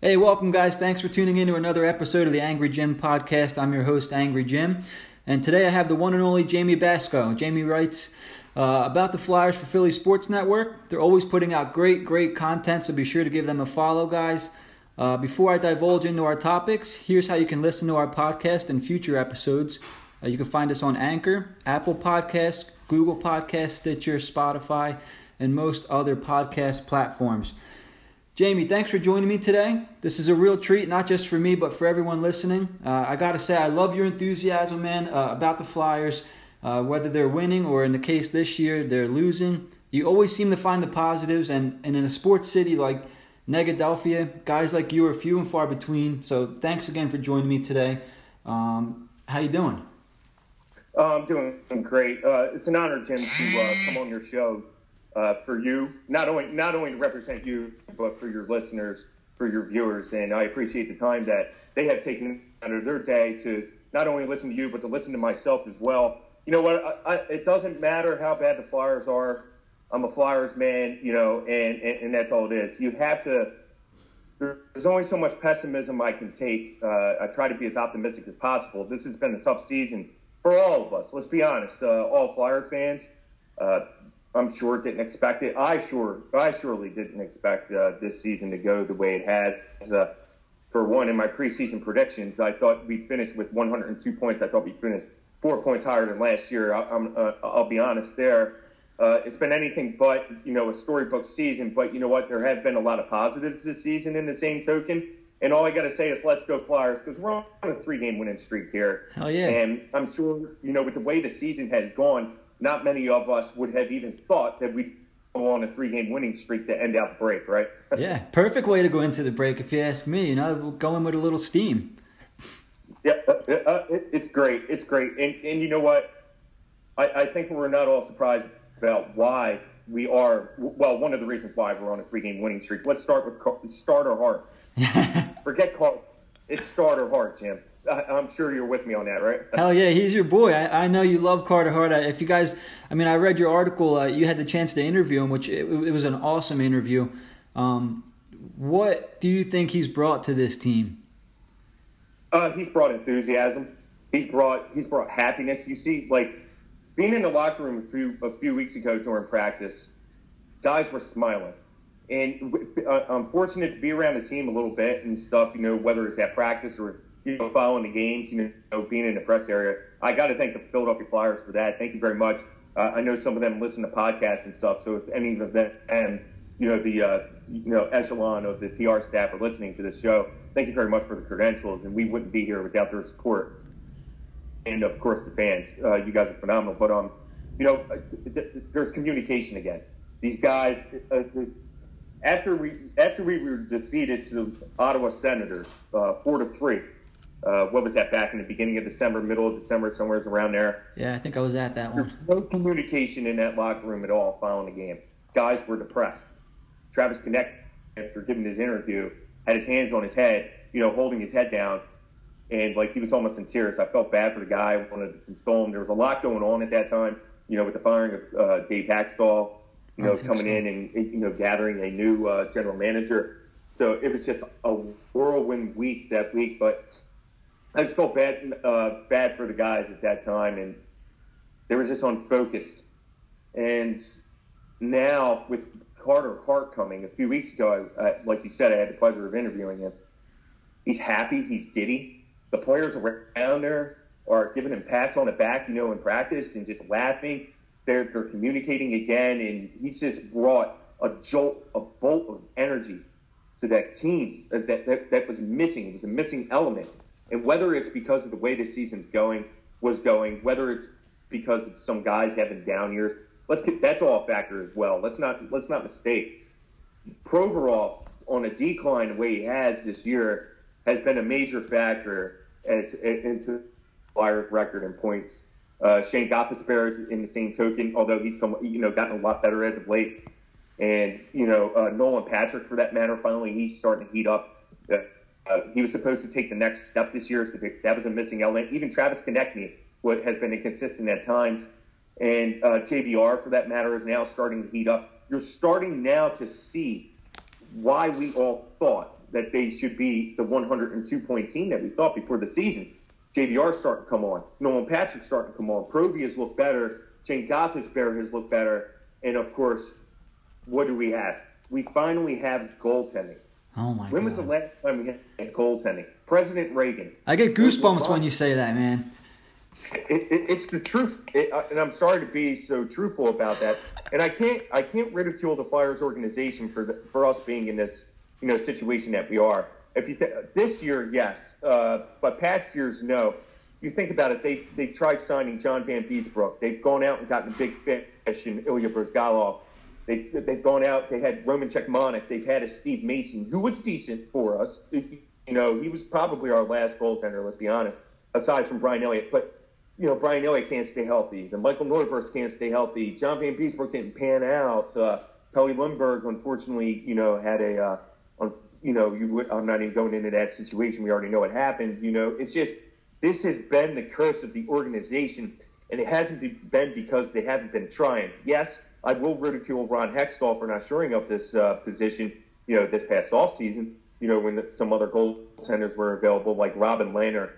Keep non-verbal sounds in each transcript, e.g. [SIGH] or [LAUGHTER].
Hey, welcome, guys. Thanks for tuning in to another episode of the Angry Jim podcast. I'm your host, Angry Jim. And today I have the one and only Jamie Basco. Jamie writes uh, about the Flyers for Philly Sports Network. They're always putting out great, great content, so be sure to give them a follow, guys. Uh, before I divulge into our topics, here's how you can listen to our podcast and future episodes. Uh, you can find us on Anchor, Apple Podcasts, Google Podcasts, Stitcher, Spotify, and most other podcast platforms. Jamie, thanks for joining me today. This is a real treat, not just for me, but for everyone listening. Uh, I got to say, I love your enthusiasm, man, uh, about the Flyers, uh, whether they're winning or in the case this year, they're losing. You always seem to find the positives, and, and in a sports city like Negadelphia, guys like you are few and far between. So thanks again for joining me today. Um, how you doing? Uh, I'm doing great. Uh, it's an honor, Jim, to uh, come on your show uh, for you, not only not only to represent you, but for your listeners, for your viewers. And I appreciate the time that they have taken out of their day to not only listen to you, but to listen to myself as well. You know what? I, I, it doesn't matter how bad the Flyers are. I'm a Flyers man, you know, and, and, and that's all it is. You have to. There's only so much pessimism I can take. Uh, I try to be as optimistic as possible. This has been a tough season for all of us. Let's be honest, uh, all Flyer fans. Uh, I'm sure didn't expect it. I sure, I surely didn't expect uh, this season to go the way it had. Uh, for one, in my preseason predictions, I thought we'd finish with 102 points. I thought we'd finish four points higher than last year. I, am uh, I'll be honest there. Uh, it's been anything but, you know, a storybook season. But you know what? There have been a lot of positives this season. In the same token, and all I got to say is let's go Flyers because we're on a three-game winning streak here. Hell yeah! And I'm sure, you know, with the way the season has gone not many of us would have even thought that we'd go on a three game winning streak to end out the break, right? [LAUGHS] yeah, perfect way to go into the break, if you ask me. You know, going with a little steam. Yeah, uh, uh, it's great. It's great. And, and you know what? I, I think we're not all surprised about why we are. Well, one of the reasons why we're on a three game winning streak. Let's start with starter heart. [LAUGHS] Forget call. It's starter heart, Jim. I'm sure you're with me on that, right? Hell yeah, he's your boy. I, I know you love Carter Hart. If you guys, I mean, I read your article. Uh, you had the chance to interview him, which it, it was an awesome interview. Um, what do you think he's brought to this team? Uh, he's brought enthusiasm. He's brought he's brought happiness. You see, like being in the locker room a few a few weeks ago during practice, guys were smiling. And uh, I'm fortunate to be around the team a little bit and stuff. You know, whether it's at practice or you know, following the games, you know, being in the press area. I got to thank the Philadelphia Flyers for that. Thank you very much. Uh, I know some of them listen to podcasts and stuff, so if any of them and you know the uh, you know echelon of the PR staff are listening to this show, thank you very much for the credentials, and we wouldn't be here without their support. And of course, the fans. Uh, you guys are phenomenal. But um, you know, uh, there's communication again. These guys, uh, after we after we were defeated to the Ottawa Senators, uh, four to three uh, what was that back in the beginning of December, middle of December, somewhere around there. Yeah, I think I was at that one. No communication in that locker room at all following the game. Guys were depressed. Travis Konecny, after giving his interview, had his hands on his head, you know, holding his head down, and like he was almost in tears. I felt bad for the guy. I wanted to console him. There was a lot going on at that time, you know, with the firing of uh, Dave Hakstol, you know, coming so. in and you know gathering a new uh, general manager. So it was just a whirlwind week that week, but I just felt bad uh, bad for the guys at that time, and they were just unfocused. And now with Carter Hart coming a few weeks ago, I, I, like you said, I had the pleasure of interviewing him. He's happy. He's giddy. The players around there are giving him pats on the back, you know, in practice and just laughing. They're, they're communicating again, and he's just brought a jolt, a bolt of energy to that team that, that, that was missing. It was a missing element. And whether it's because of the way the season's going was going, whether it's because of some guys having down years, let's get that's all a factor as well. Let's not let's not mistake. Provorov on a decline the way he has this year has been a major factor as into Flyers record in points. Uh, Shane Gostisbehere is in the same token, although he's come you know gotten a lot better as of late. And you know uh, Nolan Patrick, for that matter, finally he's starting to heat up. Uh, uh, he was supposed to take the next step this year, so that was a missing element. Even Travis Konecny what has been inconsistent at times, and uh, JVR, for that matter, is now starting to heat up. You're starting now to see why we all thought that they should be the 102 point team that we thought before the season. JVR starting to come on. Nolan Patrick starting to come on. Provy has looked better. Shane Gostisbehere has looked better. And of course, what do we have? We finally have goaltending. Oh my When god. was the last time we had goaltending? President Reagan. I get goosebumps when you say that, man. It, it, it's the truth, it, uh, and I'm sorry to be so truthful about that. And I can't, I can't ridicule the Flyers organization for the, for us being in this, you know, situation that we are. If you th- this year, yes, uh, but past years, no. You think about it, they they tried signing John Vanbiesbrouck. They've gone out and gotten a big fish in Ilya Bryzgalov. They, they've gone out. They had Roman Cechmanek. They've had a Steve Mason, who was decent for us. You know, he was probably our last goaltender. Let's be honest, aside from Brian Elliott. But you know, Brian Elliott can't stay healthy. The Michael Norberst can't stay healthy. John Vanbiesbrouck didn't pan out. Uh, Pelle Lindbergh, unfortunately, you know, had a, uh, you know, you would, I'm not even going into that situation. We already know what happened. You know, it's just this has been the curse of the organization, and it hasn't been because they haven't been trying. Yes, I will ridicule Ron Hextall for not shoring up this uh, position. You know, this past off season. You know, when some other goaltenders were available, like Robin Lehner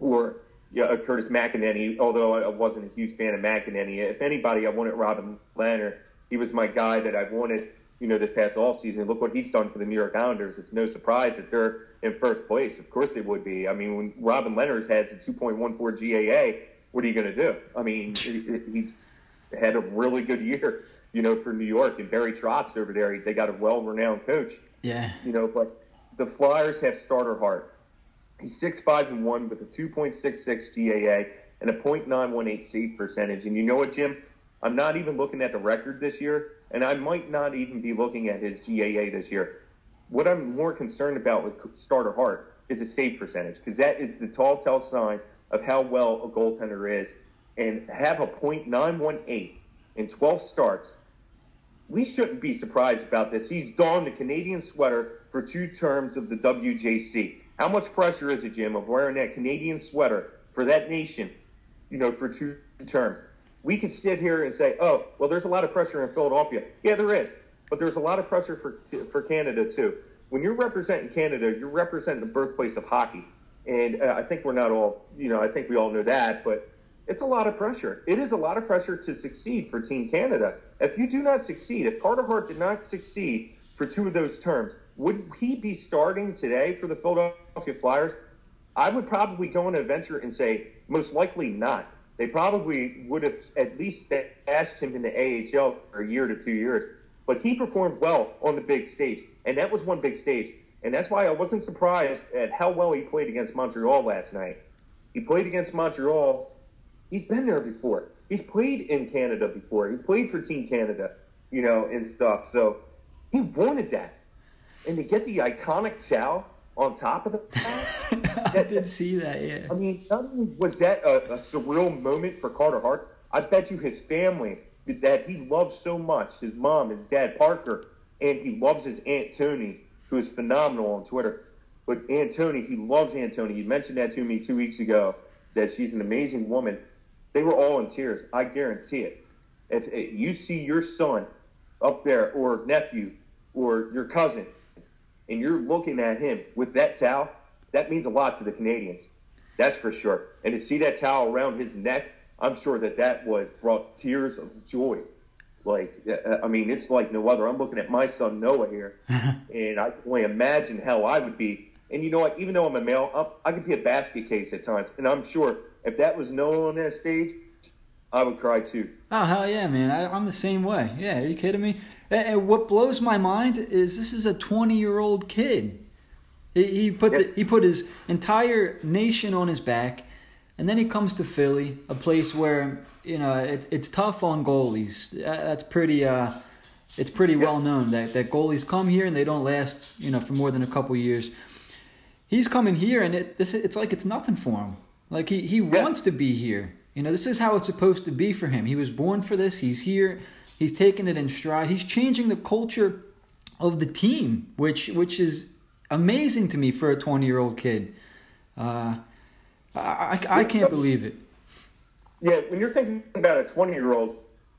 or yeah, uh, Curtis McElhinney, although I wasn't a huge fan of McElhinney. If anybody, I wanted Robin Lehner. He was my guy that I wanted, you know, this past all season. Look what he's done for the New York Islanders. It's no surprise that they're in first place. Of course it would be. I mean, when Robin Lehner's has a 2.14 GAA, what are you going to do? I mean, he had a really good year, you know, for New York. And Barry Trotz over there, they got a well-renowned coach. Yeah. You know, but the Flyers have starter heart. He's six five and one with a two point six six GAA and a .918 save percentage. And you know what, Jim? I'm not even looking at the record this year, and I might not even be looking at his GAA this year. What I'm more concerned about with starter Hart is a save percentage because that is the tall tell sign of how well a goaltender is. And have a .918 in 12 starts we shouldn't be surprised about this. He's donned the Canadian sweater for two terms of the WJC. How much pressure is it, Jim, of wearing that Canadian sweater for that nation, you know, for two terms? We could sit here and say, oh, well, there's a lot of pressure in Philadelphia. Yeah, there is. But there's a lot of pressure for, for Canada, too. When you're representing Canada, you're representing the birthplace of hockey. And uh, I think we're not all, you know, I think we all know that, but it's a lot of pressure. It is a lot of pressure to succeed for Team Canada. If you do not succeed, if Carter Hart did not succeed for two of those terms, would he be starting today for the Philadelphia Flyers? I would probably go on a venture and say most likely not. They probably would have at least stashed him in the AHL for a year to two years. But he performed well on the big stage, and that was one big stage. And that's why I wasn't surprised at how well he played against Montreal last night. He played against Montreal he's been there before. He's played in Canada before. He's played for Team Canada, you know, and stuff. So he wanted that. And to get the iconic chow on top of [LAUGHS] that, I did see that, yeah. I mean, not only was that a, a surreal moment for Carter Hart, I bet you his family that he loves so much, his mom, his dad, Parker, and he loves his Aunt Tony, who is phenomenal on Twitter. But Aunt Tony, he loves Aunt Tony. You mentioned that to me two weeks ago, that she's an amazing woman they were all in tears. I guarantee it. If, if you see your son up there, or nephew, or your cousin, and you're looking at him with that towel, that means a lot to the Canadians. That's for sure. And to see that towel around his neck, I'm sure that that was brought tears of joy. Like, uh, I mean, it's like no other. I'm looking at my son Noah here, [LAUGHS] and I can only imagine how I would be. And you know what? Even though I'm a male, I'm, I could be a basket case at times, and I'm sure if that was Noah on that stage, I would cry too. Oh hell yeah, man! I, am the same way. Yeah, are you kidding me? And, and what blows my mind is this is a 20 year old kid. He, he put the, he put his entire nation on his back, and then he comes to Philly, a place where you know it, it's tough on goalies. That's pretty. Uh, it's pretty well known that, that goalies come here and they don't last, you know, for more than a couple years. He's coming here and it this it's like it's nothing for him. Like he, he yeah. wants to be here. You know, this is how it's supposed to be for him. He was born for this. He's here. He's taking it in stride. He's changing the culture of the team, which which is amazing to me for a 20 year old kid. Uh, I, I, I can't believe it. Yeah, when you're thinking about a 20 year old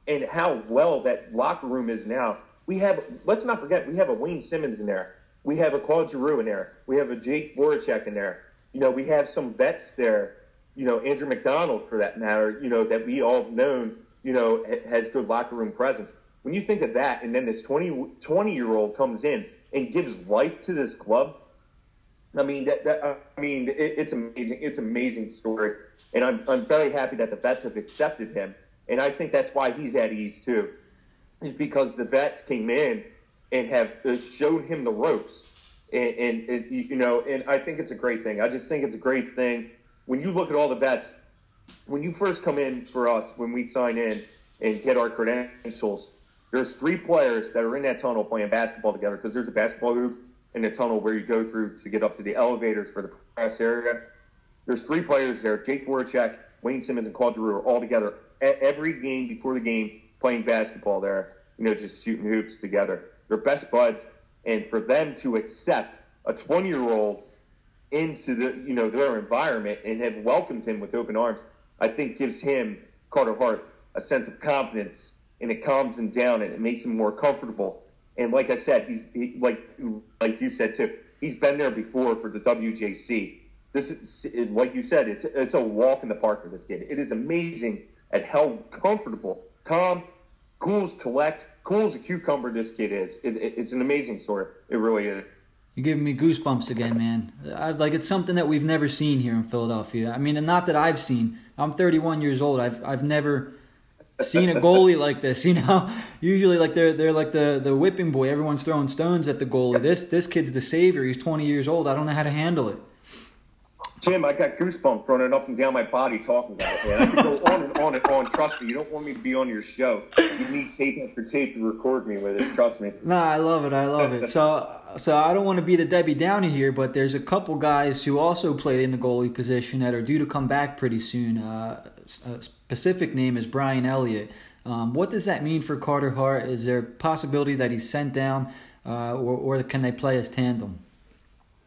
and how well that locker room is now, we have, let's not forget, we have a Wayne Simmonds in there. We have a Claude Giroux in there. We have a Jake Voracek in there. You know, we have some vets there. You know, Andrew MacDonald, for that matter. You know, that we all known. You know, has good locker room presence. When you think of that, and then this 20, 20 year old comes in and gives life to this club, I mean, that, that I mean, it, it's amazing. It's amazing story, and I'm I'm very happy that the vets have accepted him, and I think that's why he's at ease too, is because the vets came in and have uh, showed him the ropes, and, and, and you know, and I think it's a great thing. I just think it's a great thing when you look at all the vets. When you first come in for us, when we sign in and get our credentials, there's three players that are in that tunnel playing basketball together because there's a basketball group in the tunnel where you go through to get up to the elevators for the press area. There's three players there: Jake Voracek, Wayne Simmonds, and Claude Giroux are all together every game before the game playing basketball there. You know, just shooting hoops together. They're best buds, and for them to accept a 20 year old into the you know their environment and have welcomed him with open arms, I think gives him Carter Hart a sense of confidence and it calms him down and it makes him more comfortable and like I said, he's he, like like you said too. He's been there before for the WJC. This is like you said. It's it's a walk in the park for this kid. It is amazing at how comfortable, calm, cool as collect, cool as a cucumber this kid is. It, it, it's an amazing story. It really is. You're giving me goosebumps again, man. I, like it's something that we've never seen here in Philadelphia. I mean, and not that I've seen. I'm 31 years old. I've I've never seen a goalie like this. [LAUGHS] You know, usually like they're they're like the the whipping boy. Everyone's throwing stones at the goalie. This this kid's the savior. He's 20 years old. I don't know how to handle it. Jim, I got goosebumps running up and down my body talking about it, man. I could go on and on and on. Trust me, you don't want me to be on your show. You need tape after tape to record me with it. Trust me. Nah, I love it. I love it. So, so I don't want to be the Debbie Downer here, but there's a couple guys who also played in the goalie position that are due to come back pretty soon. Uh, a specific name is Brian Elliott. Um, what does that mean for Carter Hart? Is there a possibility that he's sent down, uh, or, or can they play as tandem?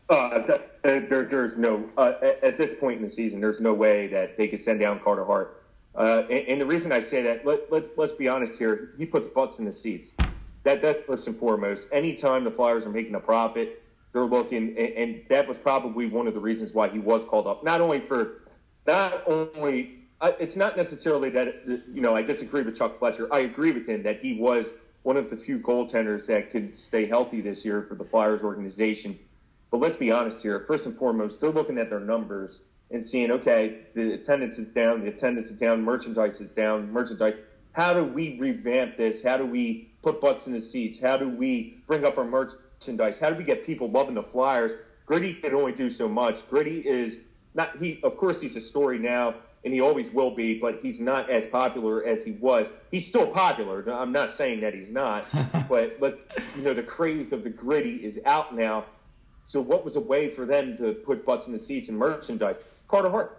Uh, that, uh, there, there's no uh, at this point in the season, there's no way that they could send down Carter Hart. Uh, and, and, the reason I say that, let, let's let's be honest here, he puts butts in the seats. That that's first and foremost. Anytime the Flyers are making a profit, they're looking, and, and that was probably one of the reasons why he was called up. Not only for, not only it's not necessarily that you know I disagree with Chuck Fletcher. I agree with him that he was one of the few goaltenders that could stay healthy this year for the Flyers organization. But let's be honest here. First and foremost, they're looking at their numbers and seeing, okay, the attendance is down, the attendance is down, merchandise is down, merchandise. How do we revamp this? How do we put butts in the seats? How do we bring up our merchandise? How do we get people loving the Flyers? Gritty can only do so much. Gritty is not he. Of course, he's a story now and he always will be, but he's not as popular as he was. He's still popular. I'm not saying that he's not, [LAUGHS] but but you know the craze of the gritty is out now. So what was a way for them to put butts in the seats and merchandise? Carter Hart.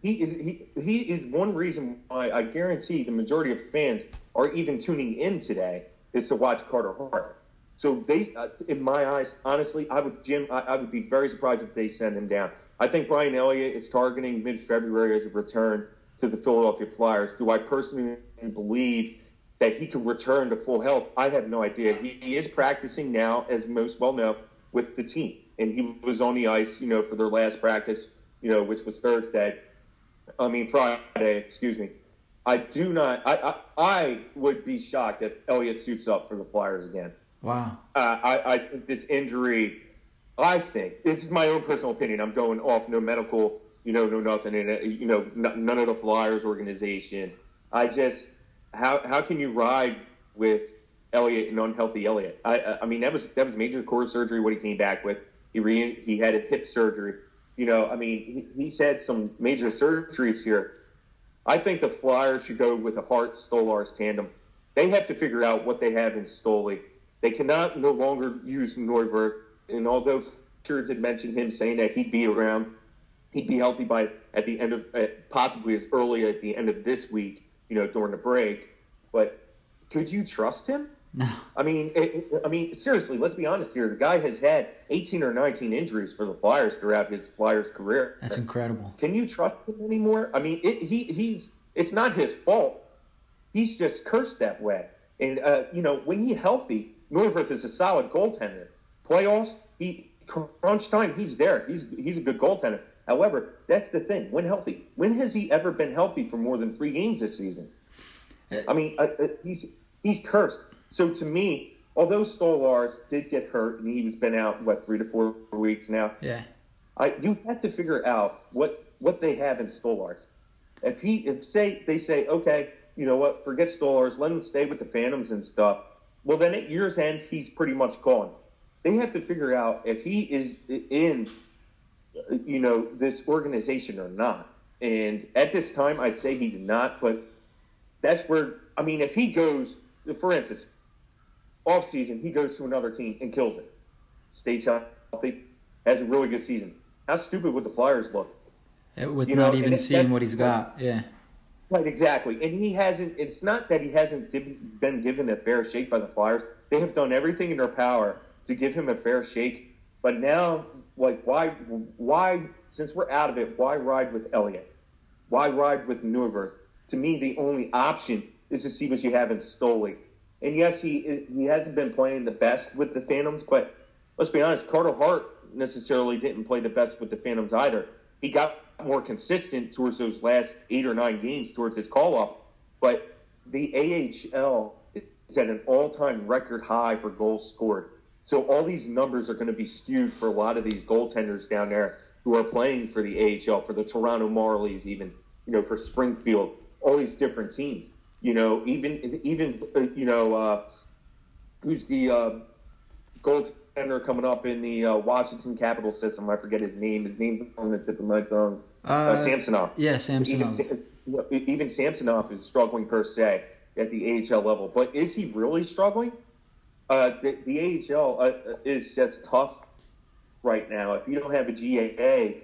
He is he he is one reason why I guarantee the majority of fans are even tuning in today is to watch Carter Hart. So they, uh, in my eyes, honestly, I would Jim, I, I would be very surprised if they send him down. I think Brian Elliott is targeting mid February as a return to the Philadelphia Flyers. Do I personally believe that he can return to full health? I have no idea. He, he is practicing now, as most well know, with the team. And he was on the ice, you know, for their last practice, you know, which was Thursday. I mean, Friday, excuse me. I do not, I, I, I would be shocked if Elliott suits up for the Flyers again. Wow. Uh, I, I this injury I think this is my own personal opinion. I'm going off no medical, you know, no nothing, and you know, none of the Flyers organization. I just how how can you ride with Elliott and unhealthy Elliott? I I mean that was that was major core surgery. What he came back with, he re, he had a hip surgery. You know, I mean, he, he's had some major surgeries here. I think the Flyers should go with a Hart Stolarz tandem. They have to figure out what they have in Stoli. They cannot no longer use Neuvirth and although Fisher did mention him saying that he'd be around, he'd be healthy by at the end of uh, possibly as early at the end of this week, you know, during the break. But could you trust him? No. I mean, it, I mean, seriously, let's be honest here. The guy has had 18 or 19 injuries for the Flyers throughout his Flyers career. That's incredible. Can you trust him anymore? I mean, it, he he's it's not his fault. He's just cursed that way. And uh, you know, when he's healthy, Neuvirth is a solid goaltender. playoffs, he crunch time, he's there. He's he's a good goaltender. However, that's the thing. When healthy, when has he ever been healthy for more than three games this season? I mean, uh, uh, he's he's cursed. So to me, although Stolarz did get hurt and he's been out what three to four weeks now, Yeah. I you have to figure out what what they have in Stolarz. If he if say they say okay, you know what, forget Stolarz, let him stay with the Phantoms and stuff. Well, then at year's end, he's pretty much gone. They have to figure out if he is in, you know, this organization or not. And at this time, I say he's not, but that's where I mean, if he goes, for instance, off season, he goes to another team and kills it, stays healthy, has a really good season. How stupid would the Flyers look? Uh, With You not know, even and seeing what he's got. Yeah. Right, exactly. And he hasn't. It's not that he hasn't been given a fair shake by the Flyers. They have done everything in their power to give him a fair shake. But now, like, why? Why? Since we're out of it, why ride with Elliott? Why ride with Neuvirth? To me, the only option is to see what you have in Stoli. And yes, he he hasn't been playing the best with the Phantoms, but let's be honest, Carter Hart necessarily didn't play the best with the Phantoms either. He got more consistent towards those last eight or nine games towards his call up, but the AHL is at an all-time record high for goals scored. So all these numbers are going to be skewed for a lot of these goaltenders down there who are playing for the AHL, for the Toronto Marlies, even you know for Springfield, all these different teams. You know, even even uh, you know uh, who's the uh, goaltender coming up in the uh, Washington Capital system. I forget his name. His name's on the tip of my tongue. Uh, Uh, Samsonov. Yeah, Samsonov. Sa- even Samsonov is struggling per se at the AHL level, but is he really struggling? Uh, the, the AHL uh, is just tough right now. If you don't have a GAA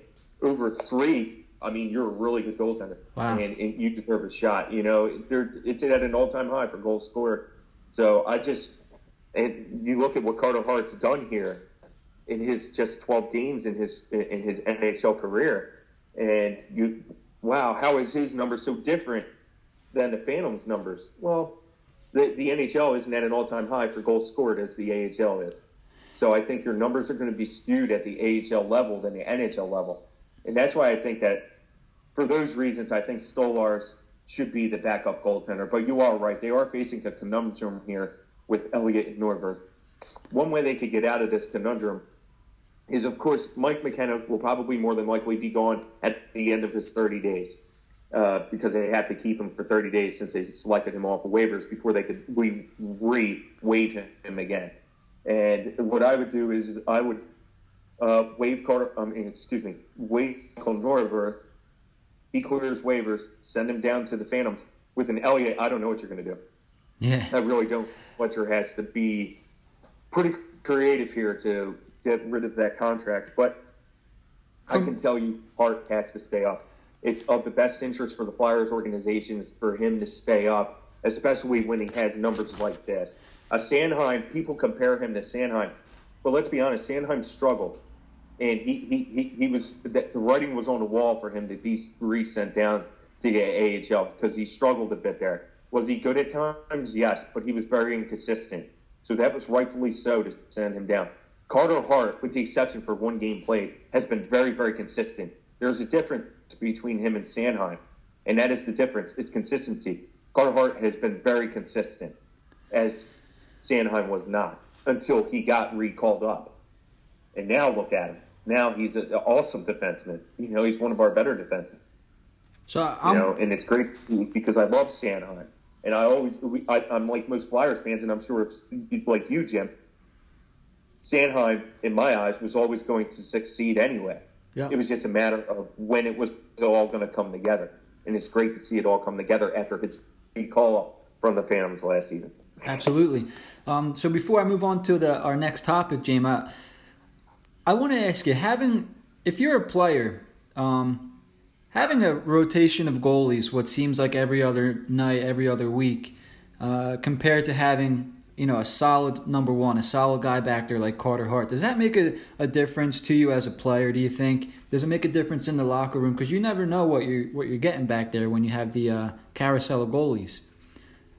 over three, I mean, you're a really good goaltender, Wow. and, and you deserve a shot. You know, it's at an all-time high for goals scored. So I just, and you look at what Carter Hart's done here in his just 12 games in his in his NHL career, and you, wow, how is his number so different than the Phantoms' numbers? Well, the the NHL isn't at an all-time high for goals scored as the AHL is. So I think your numbers are going to be skewed at the AHL level than the NHL level, and that's why I think that for those reasons, I think Stolarz should be the backup goaltender. But you are right; they are facing a conundrum here with Elliott and Norberg. One way they could get out of this conundrum is, of course, Mike McKenna will probably more than likely be gone at the end of his 30 days uh, because they have to keep him for 30 days since they selected him off the waivers before they could re re him again. And what I would do is I would uh, waive Carter, I mean, excuse me, waive Norberg. He clears waivers, send him down to the Phantoms. With an Elliott, I don't know what you're going to do. Yeah. I really don't. Fletcher has to be pretty creative here to get rid of that contract. But I can tell you, Hart has to stay up. It's of the best interest for the Flyers organizations for him to stay up, especially when he has numbers like this. A Sanheim, people compare him to Sanheim, but let's be honest, Sanheim struggled, and he he, he, he was the, the writing was on the wall for him to be re-sent down to the AHL because he struggled a bit there. Was he good at times? Yes, but he was very inconsistent. So that was rightfully so to send him down. Carter Hart, with the exception for one game played, has been very, very consistent. There's a difference between him and Sanheim, and that is the difference. It's consistency. Carter Hart has been very consistent, as Sanheim was not until he got recalled up. And now look at him. Now he's an awesome defenseman. You know, he's one of our better defensemen. So You I'm know, and it's great because I love Sanheim, and I always we, I, I'm like most Flyers fans, and I'm sure it's like you, Jim. Sanheim, in my eyes, was always going to succeed anyway. Yeah. It was just a matter of when it was all going to come together, and it's great to see it all come together after his call from the Phantoms last season. Absolutely. Um, so before I move on to the our next topic, James, I, I want to ask you: having, if you're a player, um, having a rotation of goalies, what seems like every other night, every other week, uh, compared to having you know a solid number one, a solid guy back there like Carter Hart, does that make a, a difference to you as a player? Do you think? Does it make a difference in the locker room? Because you never know what you're what you're getting back there when you have the uh, carousel of goalies.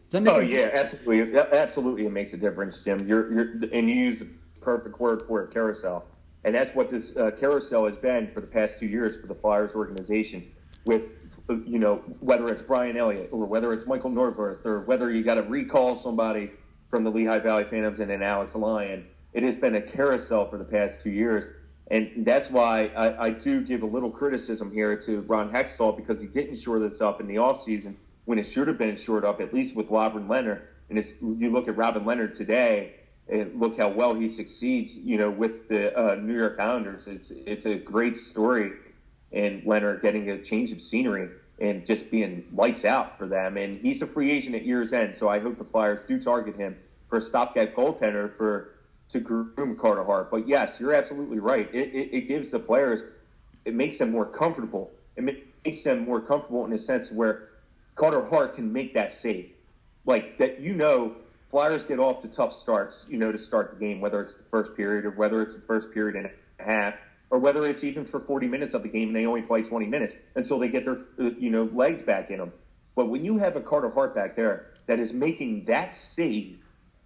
Does that make Oh yeah, absolutely, absolutely. It makes a difference, Jim. You're, you're, and you use the perfect word for it, carousel. And that's what this uh, carousel has been for the past two years for the Flyers organization. With you know whether it's Brian Elliott or whether it's Michael Neuvirth or whether you got to recall somebody from the Lehigh Valley Phantoms and then Alex Lyon, it has been a carousel for the past two years. And that's why I, I do give a little criticism here to Ron Hextall because he didn't shore this up in the offseason when it should have been shored up, at least with Robin Leonard. And it's, you look at Robin Leonard today, and look how well he succeeds, you know, with the uh, New York Islanders. It's it's a great story, and Leonard getting a change of scenery and just being lights out for them. And he's a free agent at year's end, so I hope the Flyers do target him for a stopgap goaltender for to groom Carter Hart. But yes, you're absolutely right. It, it, it gives the players, it makes them more comfortable. It makes them more comfortable in a sense where Carter Hart can make that save, like that. You know Flyers get off to tough starts, you know, to start the game, whether it's the first period or whether it's the first period and a half, or whether it's even for 40 minutes of the game and they only play 20 minutes until they get their, uh, you know, legs back in them. But when you have a Carter Hart back there that is making that save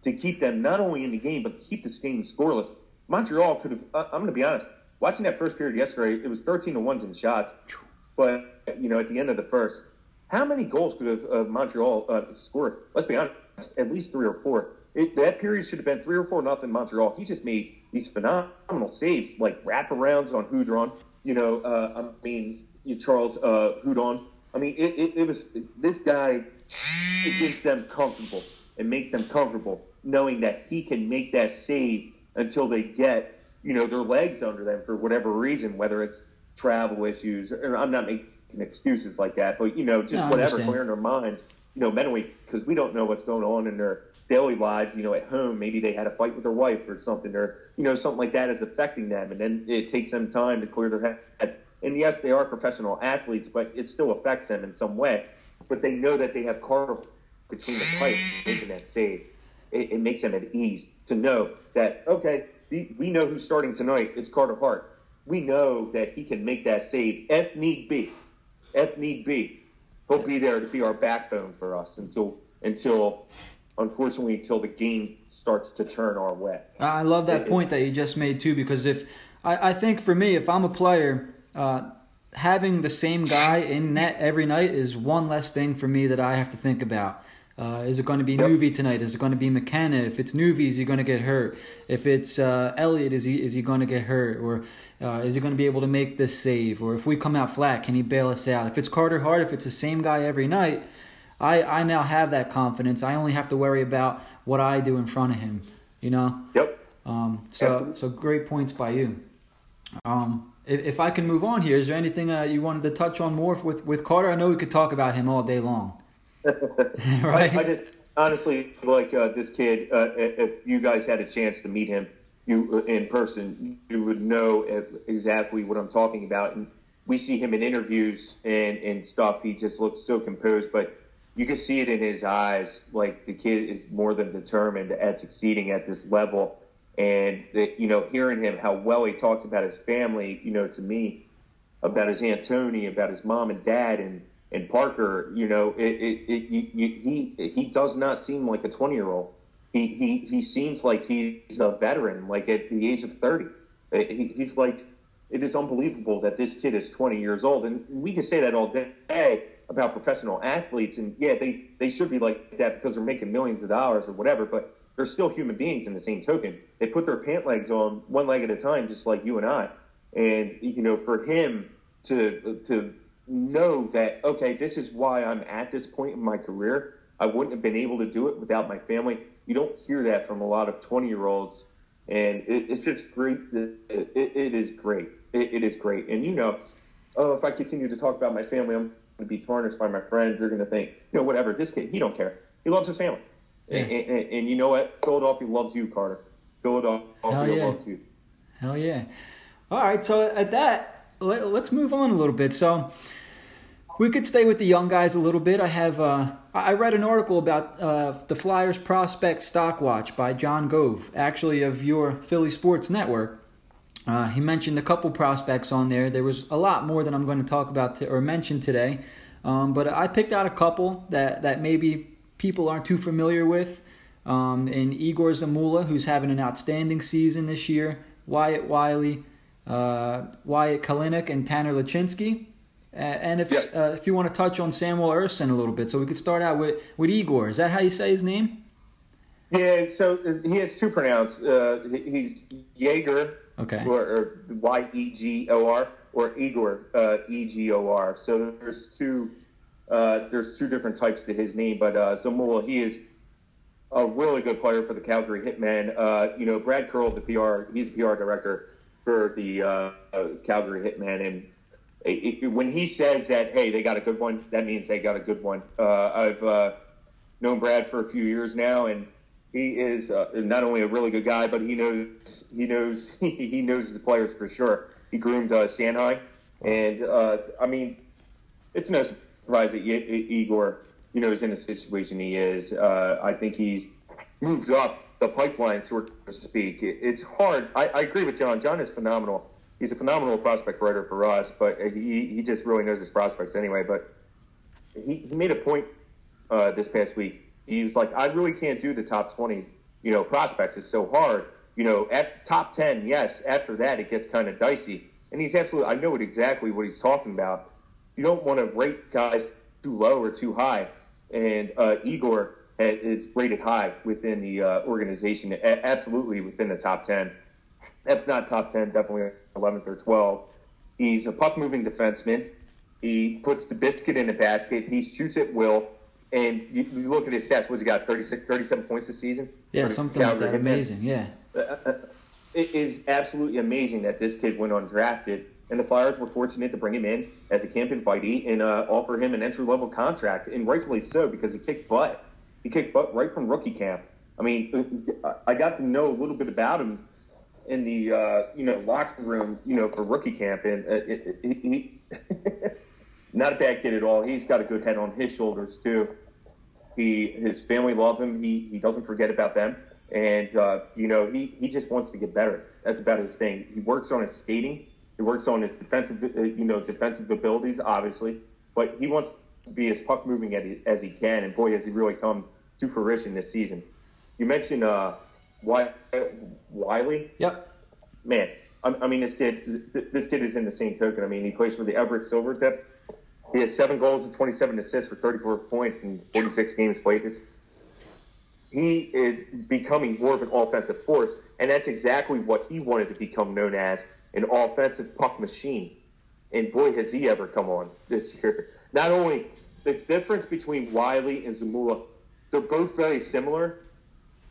to keep them not only in the game but keep this game scoreless, Montreal could have. I'm going to be honest. Watching that first period yesterday, it was 13 to ones in shots, but you know, at the end of the first, how many goals could have uh, Montreal uh, scored? Let's be honest at least three or four. It, that period should have been three or four nothing Montreal. He just made these phenomenal saves, like wraparounds on Hudron. You know, uh, I mean, Charles uh, Hudon. I mean, it, it, it was this guy. It gets them comfortable. It makes them comfortable knowing that he can make that save until they get you know their legs under them for whatever reason, whether it's travel issues. Or, I'm not making excuses like that, but you know, just no, whatever clearing their minds you know, mentally, because we don't know what's going on in their daily lives, you know, at home. Maybe they had a fight with their wife or something, or, you know, something like that is affecting them. And then it takes them time to clear their head. And yes, they are professional athletes, but it still affects them in some way. But they know that they have Carter between the pipes making that save. It, it, makes them at ease to know that, okay, we know who's starting tonight. It's Carter Hart. We know that he can make that save if need be. If need be he'll be there to be our backbone for us until until unfortunately until the game starts to turn our way. I love that point that you just made too because if I, I think for me if I'm a player uh, having the same guy in net every night is one less thing for me that I have to think about. Uh, is it going to be yep. Nuvi tonight? Is it going to be McKenna? If it's Nuvi, is he going to get hurt? If it's uh, Elliott, is he is he going to get hurt? Or uh, is he going to be able to make this save? Or if we come out flat, can he bail us out? If it's Carter Hart, if it's the same guy every night, I I now have that confidence. I only have to worry about what I do in front of him. You know. Yep. Um, so so great points by you. Um, if, if I can move on here, is there anything uh, you wanted to touch on more with with Carter? I know we could talk about him all day long. [LAUGHS] right. I, I, just honestly like uh, this kid. Uh, if you guys had a chance to meet him, you uh, in person, you would know exactly what I'm talking about. And we see him in interviews and and stuff. He just looks so composed, but you can see it in his eyes. Like the kid is more than determined at succeeding at this level. And that, you know, hearing him how well he talks about his family, you know, to me, about his aunt Tony, about his mom and dad, and and Parker, you know, it, it, it, he he does not seem like a 20 year old. He, he he seems like he's a veteran, like at the age of 30. Uh, he, he's like, it is unbelievable that this kid is 20 years old, and we can say that all day about professional athletes, and yeah, they they should be like that because they're making millions of dollars or whatever, but they're still human beings in the same token. They put their pant legs on one leg at a time, just like you and I. And you know, for him to to know that okay, this is why I'm at this point in my career. I wouldn't have been able to do it without my family. You don't hear that from a lot of 20 year olds, and it, it's just great. To, it, it is great. It, it is great. And you know, oh, if I continue to talk about my family, I'm going to be tarnished by my friends. They're going to think, you know, whatever. This kid, he don't care. He loves his family. Yeah. And, and, and, you know what? Philadelphia loves you, Carter. Philadelphia yeah. loves you. Hell yeah. All right. So at that, let, us move on a little bit. So we could stay with the young guys a little bit. I have uh, I read an article about uh, the Flyers prospect stock watch by John Gove, actually of your Philly Sports Network. Uh, he mentioned a couple prospects on there. There was a lot more than I'm going to talk about to, or mention today, um, but I picked out a couple that that maybe people aren't too familiar with. um, and Igor Zamula, who's having an outstanding season this year. Wyatte Wylie, uh, Wyatt Kalynuk, and Tanner Laczynski. Uh, and if Yep. uh, if you want to touch on Samuel Ersson a little bit, so we could start out with, with Igor. Is that how you say his name? Yeah, so uh, he has two pronouns. Uh, he's Jaeger, Okay. or, Y E G O R, or Igor, uh, E G O R. So there's two, uh, there's two different types to his name. But uh, Zamula, he is a really good player for the Calgary Hitmen. Uh, you know, Brad Curl, the PR, he's PR director for the uh, uh, Calgary Hitmen. and it, it, when he says that, hey, they got a good one, that means they got a good one. Uh, I've uh, known Brad for a few years now, and he is uh, not only a really good guy, but he knows he knows [LAUGHS] he knows his players for sure. He groomed uh, and uh, I mean, it's no surprise that Igor, you know, is in the situation he is. I think he's moved up the pipeline, so to speak. It, it's hard. I, I agree with John. John is phenomenal. He's a phenomenal prospect writer for us, but he he just really knows his prospects anyway. But he, he made a point uh, this past week. He was like, I really can't do the top 20, you know, prospects. It's so hard. You know, at top 10, yes. After that, it gets kind of dicey. And he's absolutely, I know exactly what he's talking about. You don't want to rate guys too low or too high. And uh, Igor is rated high within the uh, organization, a- absolutely within the top 10. If not top 10, definitely 11th or 12th. He's a puck moving defenseman. He puts the biscuit in the basket. He shoots at will. And you, you look at his stats. What's he got? 36, 37 points this season? Yeah, something like that. Amazing. Yeah. It is absolutely amazing that this kid went undrafted, and the Flyers were fortunate to bring him in as a camp invitee and uh, offer him an entry level contract, and rightfully so because he kicked butt. He kicked butt right from rookie camp. I mean, I got to know a little bit about him in the uh, you know locker room, you know, for rookie camp, and uh, it, it, he, [LAUGHS] not a bad kid at all. He's got a good head on his shoulders too. He his family love him. He he doesn't forget about them, and uh, you know he he just wants to get better. That's about his thing. He works on his skating. He works on his defensive uh, you know defensive abilities, obviously, but he wants to be as puck moving as he, as he can. And boy, has he really come to fruition this season. You mentioned uh, Wy- Wylie Yep. man, I, I mean, this kid, this kid is in the same token. I mean, he plays for the Everett Silvertips. He has seven goals and 27 assists for 34 points in 46 games played. It's, he is becoming more of an offensive force, and that's exactly what he wanted to become known as an offensive puck machine. And boy, has he ever come on this [LAUGHS] year. Not only the difference between Wylie and Zamula, they're both very similar,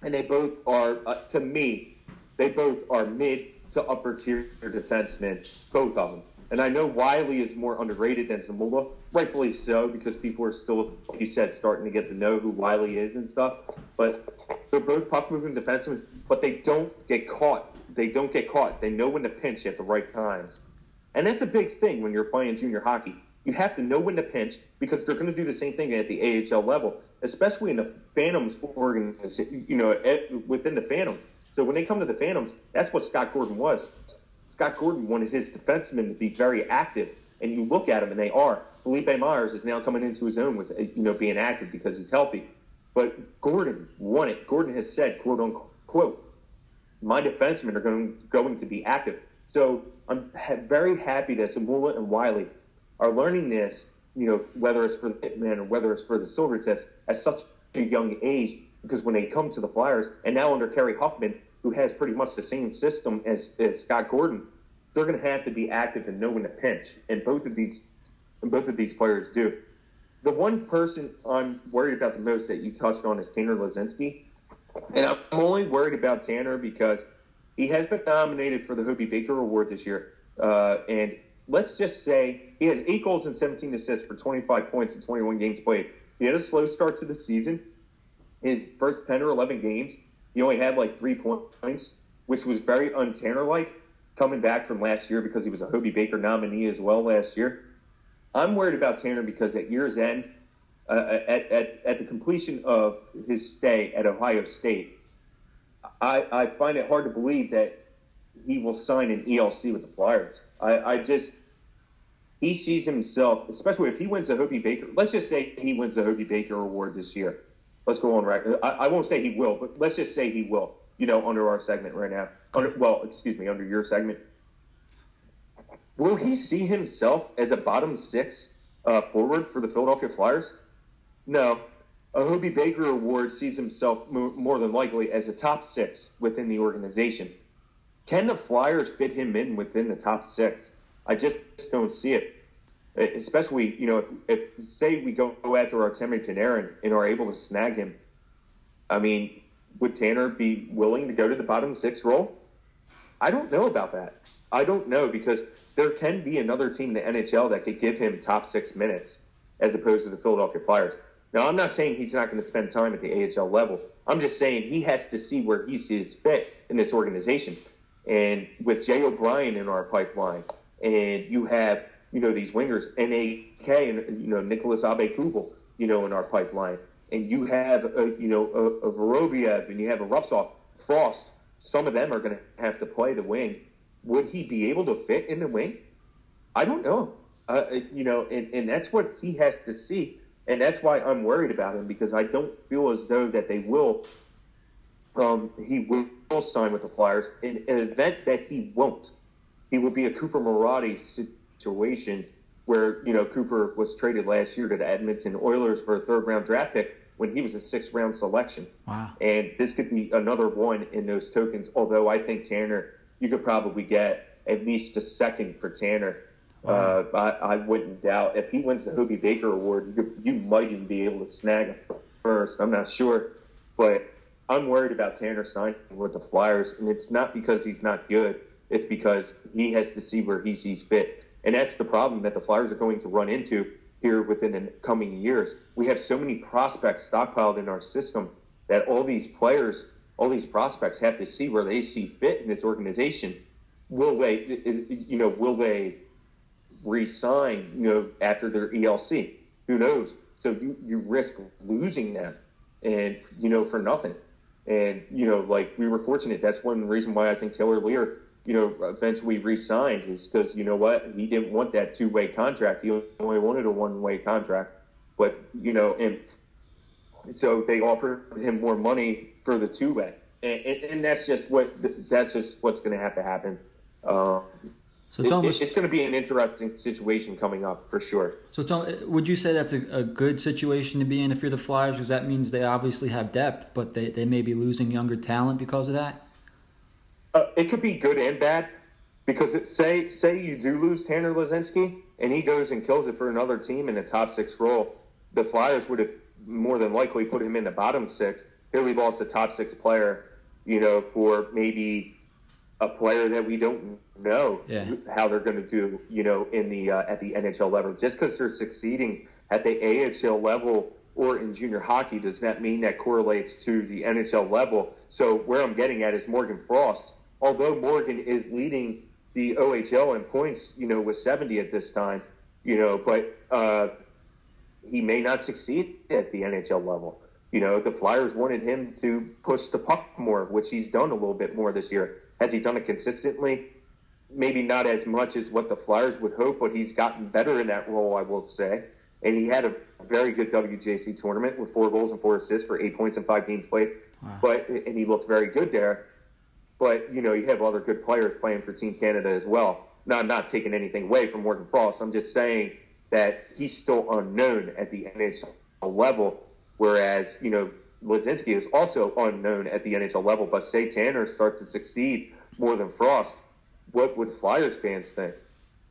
and they both are, uh, to me, they both are mid to upper tier defensemen, both of them. And I know Wylie is more underrated than Zamula, rightfully so, because people are still, like you said, starting to get to know who Wylie is and stuff. But they're both puck moving defensemen, but they don't get caught. They don't get caught. They know when to pinch at the right times. And that's a big thing when you're playing junior hockey. You have to know when to pinch because they're going to do the same thing at the AHL level, especially in the Phantoms organization, you know, at, within the Phantoms. So when they come to the Phantoms, that's what Scott Gordon was. Scott Gordon wanted his defensemen to be very active, and you look at them, and they are. Philippe Myers is now coming into his own with you know being active because he's healthy. But Gordon won it. Gordon has said, quote unquote, my defensemen are going, going to be active. So I'm very happy that Zamula and Wylie are learning this, you know, whether it's for the Hitmen or whether it's for the Silvertips at such a young age, because when they come to the Flyers, and now under Kerry Huffman, who has pretty much the same system as, as Scott Gordon, they're going to have to be active and know when to pinch. And both of these, and both of these players do. The one person I'm worried about the most that you touched on is Tanner Laczynski. And I'm only worried about Tanner because he has been nominated for the Hobey Baker Award this year. Uh, and let's just say he has eight goals and 17 assists for 25 points in 21 games played. He had a slow start to the season. His first 10 or 11 games, he only had like three points, which was very un-Tanner like coming back from last year because he was a Hobey Baker nominee as well last year. I'm worried about Tanner because at year's end, uh, at, at, at the completion of his stay at Ohio State, I, I find it hard to believe that he will sign an ELC with the Flyers. I, I just, he sees himself, especially if he wins the Hobey Baker, let's just say he wins the Hobey Baker Award this year. Let's go on record. I, I won't say he will, but let's just say he will. You know, under our segment right now. Under, well, excuse me, under your segment. Will he see himself as a bottom six uh, forward for the Philadelphia Flyers? No. A Hobey Baker Award sees himself more than likely as a top six within the organization. Can the Flyers fit him in within the top six? I just don't see it. Especially, you know, if, if say we go after Artemi Panarin and are able to snag him, I mean, would Tanner be willing to go to the bottom six role? I don't know about that. I don't know because there can be another team in the NHL that could give him top six minutes as opposed to the Philadelphia Flyers. Now, I'm not saying he's not going to spend time at the AHL level. I'm just saying he has to see where he sees fit in this organization. And with Jay O'Brien in our pipeline, and you have, you know, these wingers, NAK and, you know, Nicholas Aube-Kubel, you know, in our pipeline, and you have, a, you know, a, a Vorobiev and you have a Rubtsov, Frost, some of them are going to have to play the wing. Would he be able to fit in the wing? I don't know. Uh, you know, and, and that's what he has to see. And that's why I'm worried about him because I don't feel as though that they will um, he will sign with the Flyers. In an event that he won't, he will be a Cooper Marody situation where you know Cooper was traded last year to the Edmonton Oilers for a third round draft pick when he was a sixth round selection. Wow! And this could be another one in those tokens. Although I think Tanner, you could probably get at least a second for Tanner. Wow. Uh, I, I, wouldn't doubt if he wins the Hobey Baker Award, you, could, you might even be able to snag him first. I'm not sure, but I'm worried about Tanner signing with the Flyers, and it's not because he's not good. It's because he has to see where he sees fit, and that's the problem that the Flyers are going to run into here within the coming years. We have so many prospects stockpiled in our system that all these players, all these prospects, have to see where they see fit in this organization. Will they, you know, will they resign, you know, after their ELC? Who knows? So you, you risk losing them, and you know, for nothing. And, you know, like we were fortunate. That's one reason why I think Taylor Leier, you know, eventually re signed is because, you know what, he didn't want that two way contract. He only wanted a one way contract. But, you know, and so they offered him more money for the two way. And, and, and, that's just what that's just what's going to have to happen. Um, so it's, it, almost, it's going to be an interesting situation coming up for sure. So, Tom, would you say that's a, a good situation to be in if you're the Flyers? Because that means they obviously have depth, but they, they may be losing younger talent because of that. Uh, it could be good and bad because it, say say you do lose Tanner Laczynski and he goes and kills it for another team in a top six role. The Flyers would have more than likely put him in the bottom six. Here we lost a top six player, you know, for maybe a player that we don't know yeah. how they're going to do, you know, in the uh, at the NHL level. Just because they're succeeding at the AHL level or in junior hockey does that mean that correlates to the NHL level. So where I'm getting at is Morgan Frost. Although Morgan is leading the OHL in points, you know, with 70 at this time, you know, but uh, he may not succeed at the NHL level. You know, the Flyers wanted him to push the puck more, which he's done a little bit more this year. Has he done it consistently? Maybe not as much as what the Flyers would hope, but he's gotten better in that role, I will say. And he had a very good WJC tournament with four goals and four assists for eight points in five games played. Wow. But and he looked very good there. But you know, you have other good players playing for Team Canada as well. Now, I'm not taking anything away from Morgan Frost. I'm just saying that he's still unknown at the NHL level, whereas you know Laczynski is also unknown at the NHL level, but say Tanner starts to succeed more than Frost, what would Flyers fans think?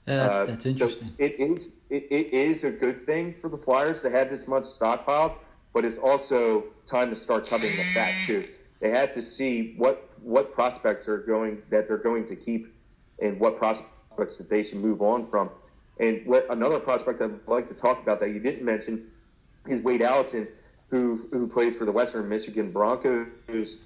Yeah, that's, uh, that's interesting. So it is it, it is a good thing for the Flyers to have this much stockpiled, but it's also time to start cutting the fat too. They have to see what what prospects are going that they're going to keep, and what prospects that they should move on from. And what another prospect I'd like to talk about that you didn't mention is Wade Allison who who plays for the Western Michigan Broncos,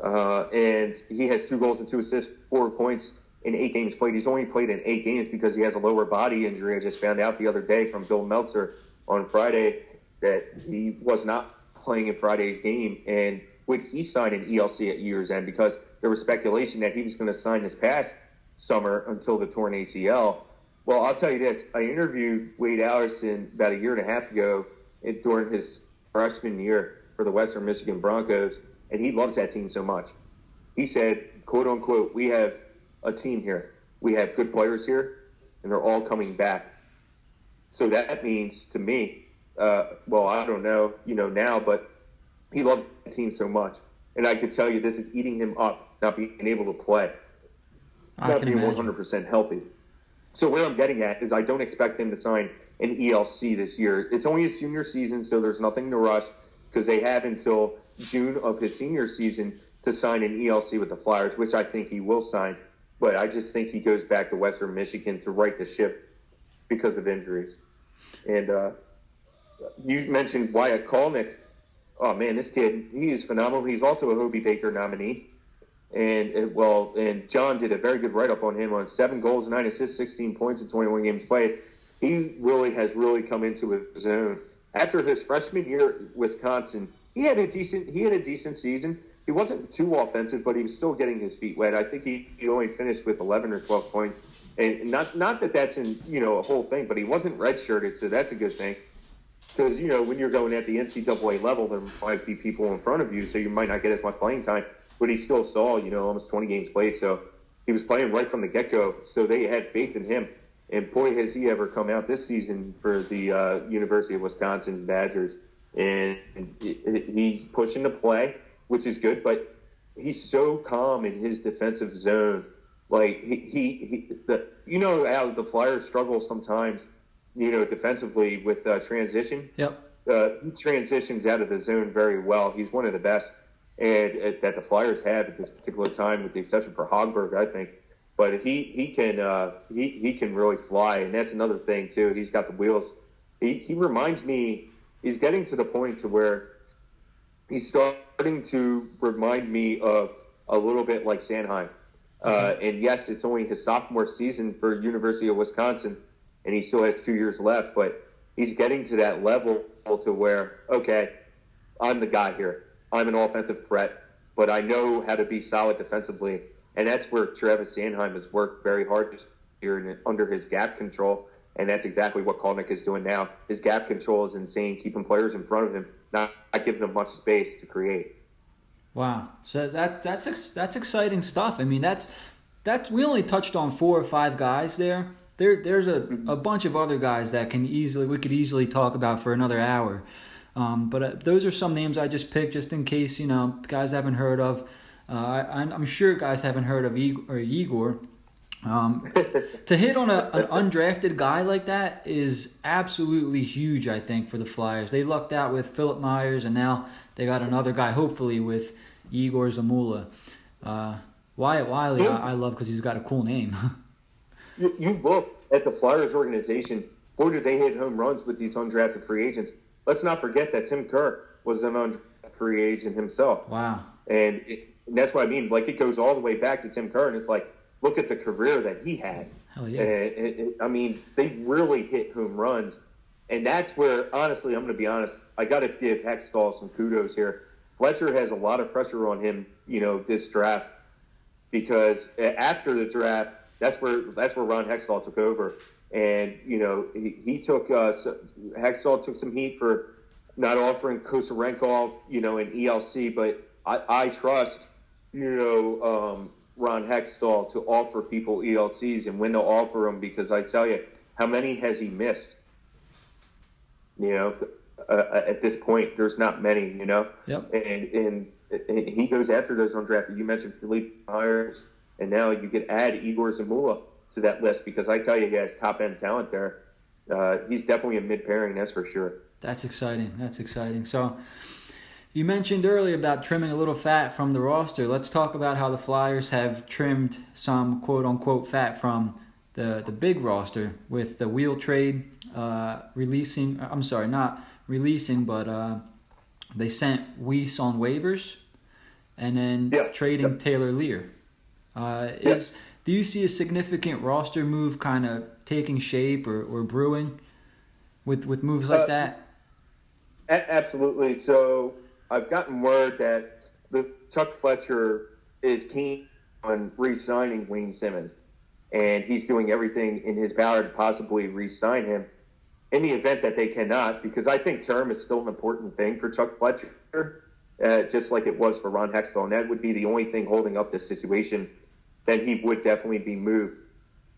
uh, and he has two goals and two assists, four points in eight games played. He's only played in eight games because he has a lower body injury. I just found out the other day from Bill Meltzer on Friday that he was not playing in Friday's game, and would he sign an ELC at year's end? Because there was speculation that he was going to sign this past summer until the torn ACL. Well, I'll tell you this: I interviewed Wade Allison about a year and a half ago eh, during his freshman year, for the Western Michigan Broncos, and he loves that team so much. He said, "quote unquote," we have a team here. We have good players here, and they're all coming back. So that means to me, uh, well, I don't know, you know, now, but he loves the team so much, and I can tell you this is eating him up, not being able to play, I not being imagine. 100% healthy. So where I'm getting at is I don't expect him to sign an ELC this year. It's only his junior season, so there's nothing to rush because they have until June of his senior season to sign an ELC with the Flyers, which I think he will sign. But I just think he goes back to Western Michigan to right the ship because of injuries. And uh, you mentioned Wyatt Kalynuk. Oh man, this kid, he is phenomenal. He's also a Hobey Baker nominee. And uh, well, and John did a very good write up on him on seven goals, nine assists, 16 points in 21 games played. He really has really come into his own. After his freshman year at Wisconsin, he had a decent he had a decent season. He wasn't too offensive, but he was still getting his feet wet. I think he, he only finished with 11 or 12 points, and not not that that's in you know a whole thing, but he wasn't redshirted, so that's a good thing. Because you know when you're going at the NCAA level, there might be people in front of you, so you might not get as much playing time. But he still saw you know almost 20 games played, so he was playing right from the get go. So they had faith in him, and boy has he ever come out this season for the uh, University of Wisconsin Badgers, and he's pushing to play, which is good. But he's so calm in his defensive zone. Like he, he, he the, you know how the Flyers struggle sometimes, you know, defensively with uh, transition. Yep. Uh, he transitions out of the zone very well. He's one of the best and uh, that the Flyers have at this particular time, with the exception for Hogberg, I think. But he he can uh, he he can really fly, and that's another thing too. He's got the wheels. He he reminds me. He's getting to the point to where he's starting to remind me of a little bit like Sanheim. Uh, and yes, it's only his sophomore season for University of Wisconsin, and he still has two years left. But he's getting to that level to where, okay, I'm the guy here. I'm an offensive threat, but I know how to be solid defensively, and that's where Travis Sanheim has worked very hard this year under his gap control. And that's exactly what Kalynuk is doing now. His gap control is insane, keeping players in front of him, not, not giving them much space to create. Wow. So that that's that's exciting stuff. I mean, that's that's we only touched on four or five guys there. There there's a, a bunch of other guys that can easily we could easily talk about for another hour. Um, but uh, those are some names I just picked just in case you know guys haven't heard of. Uh, I, I'm sure guys haven't heard of Igor. Or Igor. Um, [LAUGHS] to hit on a, an undrafted guy like that is absolutely huge. I think for the Flyers, they lucked out with Philippe Myers, and now they got another guy, hopefully with Igor Zamula. Uh, Wyatte Wylie, I, I love because he's got a cool name. [LAUGHS] You, you look at the Flyers organization, boy, do they hit home runs with these undrafted free agents. Let's not forget that Tim Kerr was an undrafted free agent himself. wow. And, it, and that's what I mean. Like, it goes all the way back to Tim Kerr, and it's like, look at the career that he had. Hell yeah. And it, it, I mean, they really hit home runs. And that's where, honestly, I'm going to be honest, I got to give Hextall some kudos here. Fletcher has a lot of pressure on him, you know, this draft because after the draft, that's where that's where Ron Hextall took over, and you know he, he took uh, so, Hextall took some heat for not offering Kosorenkov, you know, an ELC, but I, I trust you know um, Ron Hextall to offer people ELCs and when to offer them because I tell you how many has he missed? You know, uh, at this point, there's not many. You know, Yep. and and and he goes after those undrafted. You mentioned Philippe Myers, and now you could add Igor Zamula to that list because I tell you, he has top end talent there. Uh, he's definitely a mid pairing, that's for sure. That's exciting. That's exciting. So, you mentioned earlier about trimming a little fat from the roster. Let's talk about how the Flyers have trimmed some quote unquote fat from the, the big roster with the Weal trade uh, releasing. I'm sorry, not releasing, but uh, they sent Weise on waivers and then Yeah. trading Yep. Taylor Leier. Uh, Yeah. is Do you see a significant roster move kind of taking shape or, or brewing with, with moves like Uh, that? A- absolutely. So I've gotten word that the Chuck Fletcher is keen on re-signing Wayne Simmonds, and he's doing everything in his power to possibly re-sign him. in the event that they cannot, because I think term is still an important thing for Chuck Fletcher, uh, just like it was for Ron Hextall, and that would be the only thing holding up this situation. Then he would definitely be moved.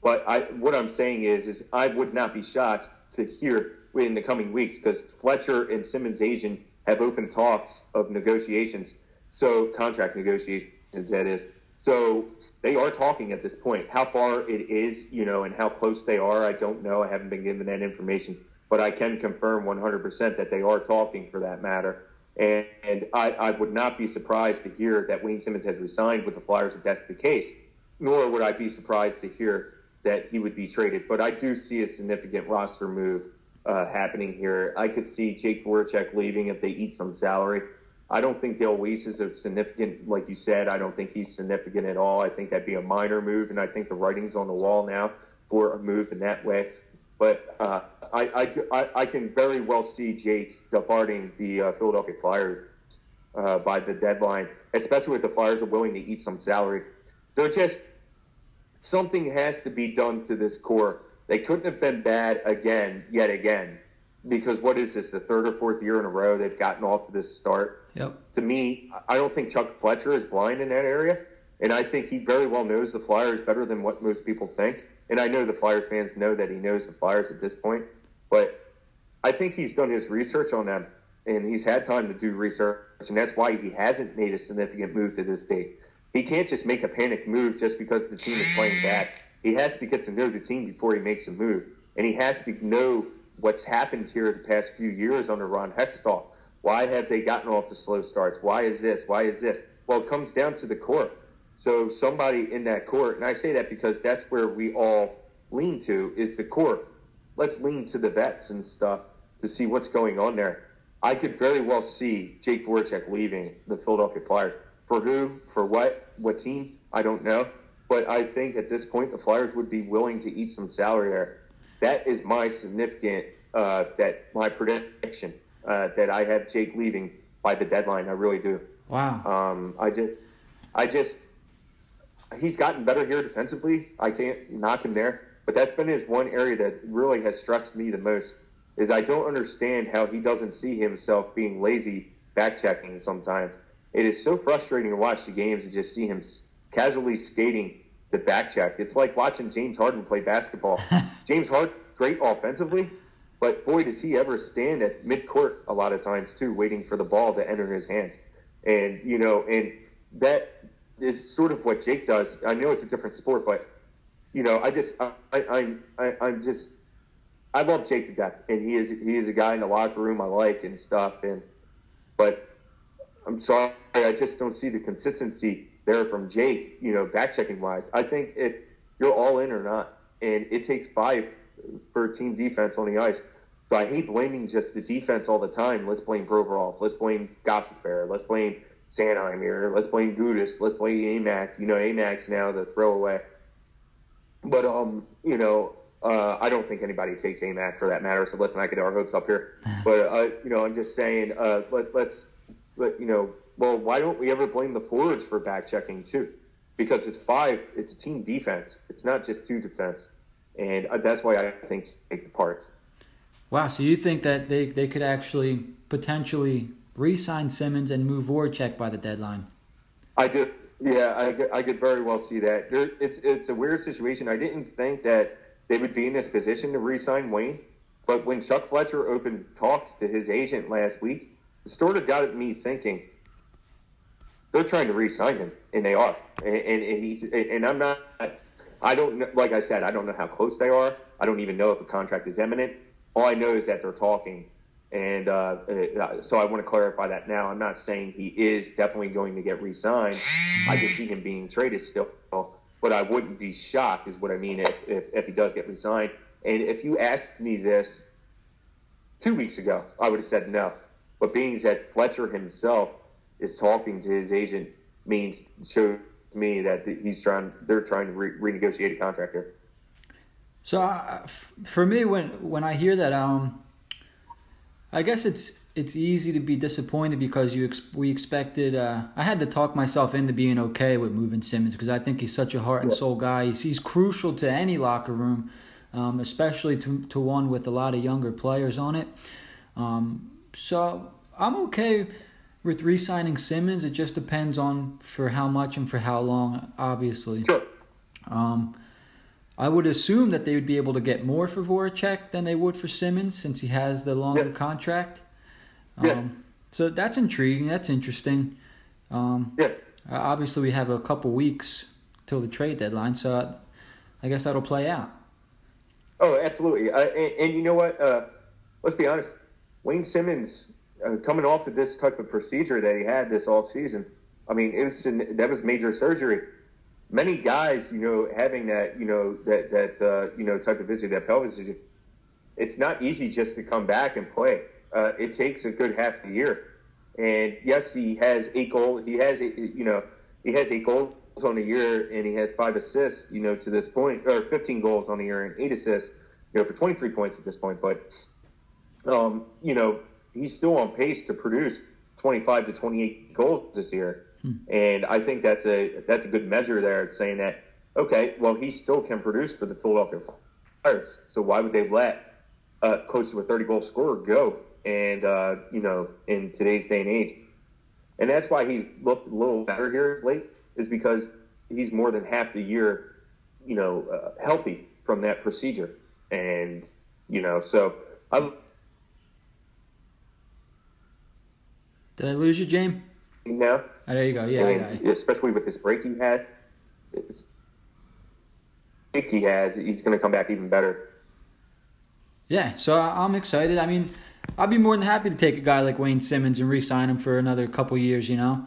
But I, what I'm saying is, is I would not be shocked to hear in the coming weeks because Fletcher and Simmonds' agent have open talks of negotiations, so contract negotiations that is. So they are talking at this point. How far it is, you know, and how close they are, I don't know. I haven't been given that information, but I can confirm 100% that they are talking for that matter. And, and I, I, would not be surprised to hear that Wayne Simmonds has resigned with the Flyers if that's the case, nor would I be surprised to hear that he would be traded. But I do see a significant roster move uh, happening here. I could see Jake Voracek leaving if they eat some salary. I don't think Dale Weise is a significant, like you said, I don't think he's significant at all. I think that'd be a minor move, and I think the writing's on the wall now for a move in that way. But uh, I, I, I, can very well see Jake departing the uh, Philadelphia Flyers uh, by the deadline, especially if the Flyers are willing to eat some salary. They're just something has to be done to this core. They couldn't have been bad again, yet again because what is this, the third or fourth year in a row they've gotten off to this start? Yep. To me, I don't think Chuck Fletcher is blind in that area, and I think he very well knows the Flyers better than what most people think. And I know the Flyers fans know that he knows the Flyers at this point, but I think he's done his research on them, and he's had time to do research, and that's why he hasn't made a significant move to this date. He can't just make a panic move just because the team is playing bad. He has to get to know the team before he makes a move, and he has to know what's happened here the past few years under Ron Hextall. Why have they gotten off the slow starts? Why is this? Why is this? Well, it comes down to the court. So somebody in that court, and I say that because that's where we all lean to is the court. Let's lean to the vets and stuff to see what's going on there. I could very well see Jake Voracek leaving the Philadelphia Flyers. For who? For what? What team? I don't know. But I think at this point the Flyers would be willing to eat some salary there that is my significant uh, that my prediction uh, that I have Jake leaving by the deadline. I really do. Wow. Um, I just, I just, he's gotten better here defensively. I can't knock him there, but that's been his one area that really has stressed me the most. Is I don't understand how he doesn't see himself being lazy back checking sometimes. It is so frustrating to watch the games and just see him casually skating to back check. It's like watching James Harden play basketball. [LAUGHS] James Harden, great offensively, but boy, does he ever stand at midcourt a lot of times too, waiting for the ball to enter his hands. And you know, and that is sort of what Jake does. I know it's a different sport, but you know, I just, I, I, I I'm just, I love Jake to death, and he is, he is a guy in the locker room I like and stuff. And but I'm sorry, I just don't see the consistency there from Jake, you know, back checking wise. I think if you're all in or not, and it takes five for team defense on the ice. So I hate blaming just the defense all the time. Let's blame Provorov. Let's blame Gostisbehere. Let's blame Sanheim here. Let's blame Gudas. Let's blame A-Mac. You know, A-Mac now the throwaway. But um, you know, uh, I don't think anybody takes A-Mac for that matter. So let's not get our hopes up here. [LAUGHS] But uh, you know, I'm just saying, uh, let, let's, let, you know, well, why don't we ever blame the forwards for back checking too? Because it's five, it's team defense. It's not just two defense, and uh, that's why I think take the part. Wow, so you think that they, they could actually potentially re-sign Simmonds and move Voracek by the deadline? I do. Yeah, I could, I could very well see that. There, it's it's a weird situation. I didn't think that they would be in this position to re-sign Wayne, but when Chuck Fletcher opened talks to his agent last week, it sort of got me thinking they're trying to re-sign him, and they are. And, and, he's and I'm not. I don't know. Like I said, I don't know how close they are. I don't even know if a contract is imminent. All I know is that they're talking, and uh, uh, so I want to clarify that now. I'm not saying he is definitely going to get re-signed. I just see him being traded still, but I wouldn't be shocked, is what I mean, if, if, if he does get re-signed. And if you asked me this two weeks ago, I would have said no. But being that Fletcher himself is talking to his agent means shows me that he's trying they're trying to re- renegotiate a contract here. So uh, f- for me, when when I hear that, um, I guess it's it's easy to be disappointed because you ex- we expected. Uh, I had to talk myself into being okay with moving Simmonds because I think he's such a heart and soul guy. He's, he's crucial to any locker room. um, especially to to one with a lot of younger players on it. Um, so I'm okay with re-signing Simmonds. It just depends on for how much and for how long, obviously. Sure. Um, I would assume that they would be able to get more for Voracek than they would for Simmonds since he has the longer Yeah. contract. Yeah. Um, so that's intriguing. That's interesting. Um, Yeah. obviously, we have a couple weeks till the trade deadline, so uh, I guess that'll play out. Oh, absolutely. Uh, and, and you know what? Uh, let's be honest. Wayne Simmonds, uh, coming off of this type of procedure that he had this off season, I mean, it was that was major surgery. Many guys, you know, having that, you know, that that uh, you know type of injury, that pelvis injury, it's not easy just to come back and play. Uh, it takes a good half a year. And yes, he has eight goals. He has, you know, he has eight goals on the year, and he has five assists, you know, to this point, or 15 goals on the year and eight assists, you know, for 23 points at this point. But, um, you know, he's still on pace to produce 25 to 28 goals this year, and I think that's a that's a good measure there. Saying that okay, well, he still can produce for the Philadelphia Flyers, so why would they let uh, close to a 30 goal scorer go? And uh, you know, in today's day and age, and that's why he's looked a little better here late, is because he's more than half the year, you know, uh, healthy from that procedure, and you know, so I'm Did I lose you, James? No. Oh, there you go. Yeah, and especially with this break he had, it's, I think he has, he's going to come back even better. Yeah, so I'm excited. I mean, I'd be more than happy to take a guy like Wayne Simmonds and re-sign him for another couple years. You know.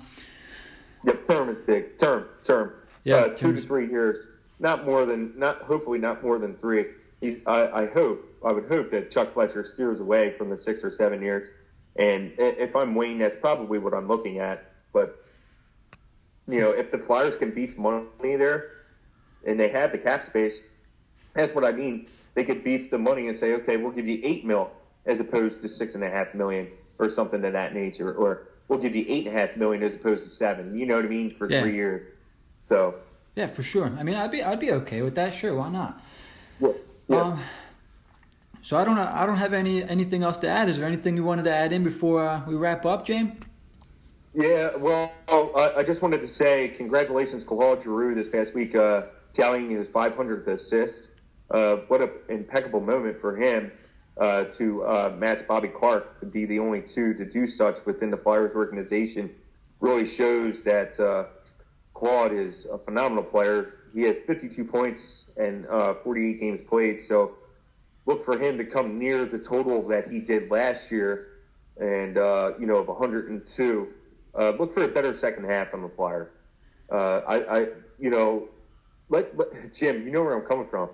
Yeah, term is big. Term, term. Yeah, uh, two to three years. Not more than, not hopefully not more than three. He's. I, I hope. I would hope that Chuck Fletcher steers away from the six or seven years. And if I'm Wayne, that's probably what I'm looking at. But you know, if the Flyers can beef money there, and they have the cap space, that's what I mean. They could beef the money and say, okay, we'll give you eight mil as opposed to six and a half million or something of that nature, or we'll give you eight and a half million as opposed to seven. You know what I mean for Yeah. three years. So, Yeah, for sure. I mean, I'd be I'd be okay with that. Sure, why not? yeah, yeah. Um, so I don't. I don't have any anything else to add. Is there anything you wanted to add in before uh, we wrap up, James? Yeah, well, I, I just wanted to say congratulations, Claude Giroux, this past week, uh, tallying his 500th assist. Uh, what an impeccable moment for him uh, to uh, match Bobby Clarke to be the only two to do such within the Flyers organization. Really shows that uh, Claude is a phenomenal player. He has 52 points and uh, 48 games played, so look for him to come near the total that he did last year, and uh, you know of 102. Uh, look for a better second half on the Flyers. Uh, I, I, you know, let, let Jim, you know where I'm coming from.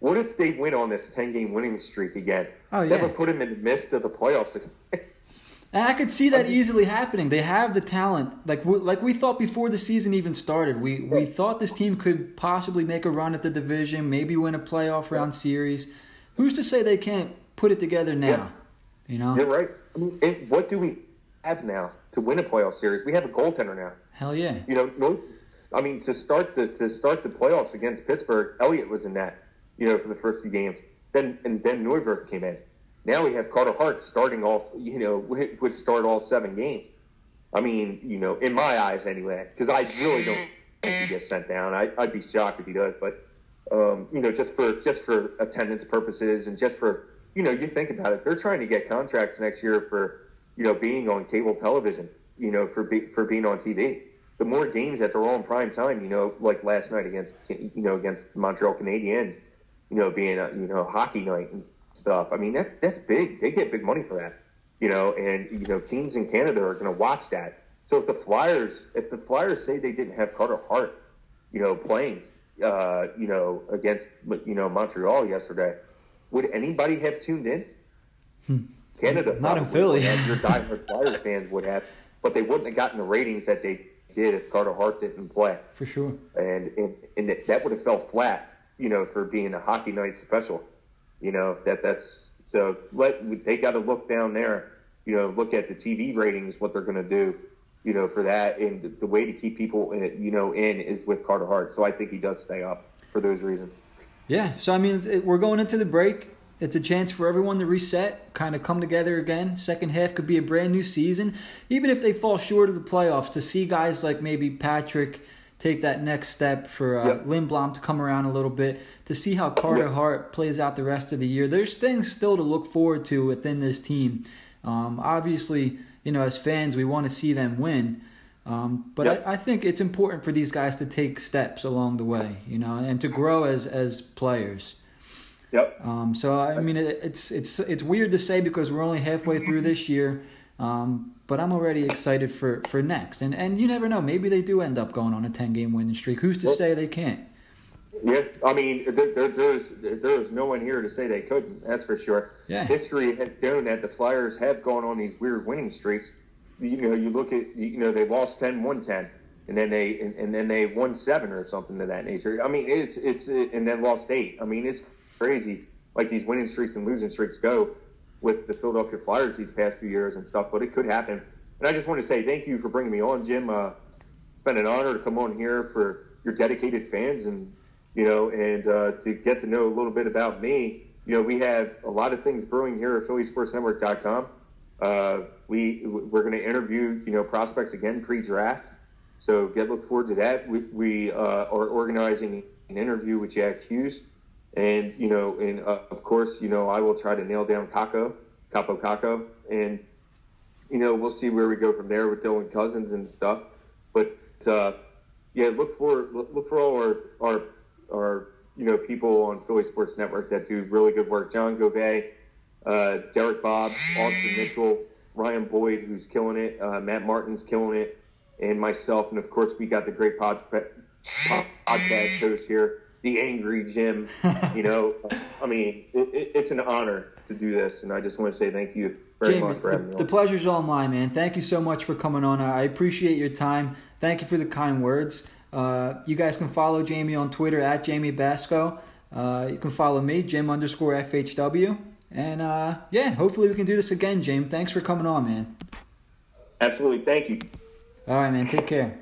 What if they win on this 10 game winning streak again? Oh, yeah. Never put him in the midst of the playoffs. And I could see that easily happening. They have the talent, like we, like we thought before the season even started. We we thought this team could possibly make a run at the division, maybe win a playoff round series. Who's to say they can't put it together now? Yeah. You know, You're right. I mean, and what do we have now to win a playoff series? We have a goaltender now. hell yeah. You know, no, I mean to start the to start the playoffs against Pittsburgh, Elliott was in that. You know, for the first few games. Then and then Neuwirth came in. Now we have Carter Hart starting off. You know, would would start all seven games. I mean, you know, in my eyes anyway, because I really don't think he gets sent down. I, I'd be shocked if he does, but um, you know, just for just for attendance purposes and just for you know, you think about it, they're trying to get contracts next year for you know being on cable television, you know, for be, for being on TV. The more games that they're on prime time, you know, like last night against you know against Montreal Canadiens, you know, being a you know hockey night and stuff. I mean, that that's big. They get big money for that, you know, and you know teams in Canada are going to watch that. So if the Flyers, if the Flyers say they didn't have Carter Hart, you know, playing, uh, you know, against you know Montreal yesterday, would anybody have tuned in? Canada, Hmm. Not in Philly. have. Your [LAUGHS] diehard Flyers fans would have, but they wouldn't have gotten the ratings that they did if Carter Hart didn't play, For sure. and and, and that- that would have fell flat, you know, for being a hockey night special. You know that that's so. Let they got to look down there. You know, look at the TV ratings, what they're going to do. You know, for that, and the, the way to keep people, in, you know, in is with Carter Hart. So I think he does stay up for those reasons. Yeah. So I mean, it, we're going into the break. It's a chance for everyone to reset, kind of come together again. Second half could be a brand new season. Even if they fall short of the playoffs, to see guys like maybe Patrick take that next step for uh, yep. Lindblom to come around a little bit, to see how Carter yep. Hart plays out the rest of the year. There's things still to look forward to within this team. Um, obviously, you know, as fans, we want to see them win. Um, but yep. I, I, think it's important for these guys to take steps along the way, you know, and to grow as as players. Yep. Um, so I mean, it, it's it's it's weird to say because we're only halfway through this year, um, but I'm already excited for for next. And and you never know, maybe they do end up going on a ten game winning streak. Who's to well, say they can't? Yeah, I mean, there, there, there's there's no one here to say they couldn't. That's for sure. Yeah. History has shown that the Flyers have gone on these weird winning streaks. You know, you look at you know they lost 10, won ten, and then they and, and then they won seven or something of that nature. I mean, it's it's and then lost eight. I mean, it's crazy like these winning streaks and losing streaks go with the Philadelphia Flyers these past few years and stuff, but it could happen. And I just want to say thank you for bringing me on, Jim. Uh, it's been an honor to come on here for your dedicated fans and, you know, and uh, to get to know a little bit about me. You know, we have a lot of things brewing here at PhillySportsNetwork.com. Uh, we we're going to interview you know prospects again pre-draft, so get look forward to that. We, we uh, are organizing an interview with Jack Hughes and, you know, and uh, of course, you know, I will try to nail down Kakko, Kaapo Kakko. And, you know, we'll see where we go from there with Dylan Cozens and stuff. But, uh, yeah, look for look for all our, our, our, you know, people on Philly Sports Network that do really good work. John Govey, uh, Derek Bob, Austin Mitchell, Ryan Boyd, who's killing it, uh, Matt Martin's killing it, and myself. And of course, we got the great pod, podcast host here the angry Jim. [LAUGHS] You know, I mean, it, it, it's an honor to do this, and I just want to say thank you very Jamie, much for having the, me. On. The pleasure's all mine, man. Thank you so much for coming on. I appreciate your time. Thank you for the kind words. Uh, you guys can follow Jamie on Twitter at Jamie Basco. Uh, you can follow me, Jim underscore FHW. And uh, yeah, hopefully we can do this again, James. Thanks for coming on, man. Absolutely. Thank you. All right, man. Take care.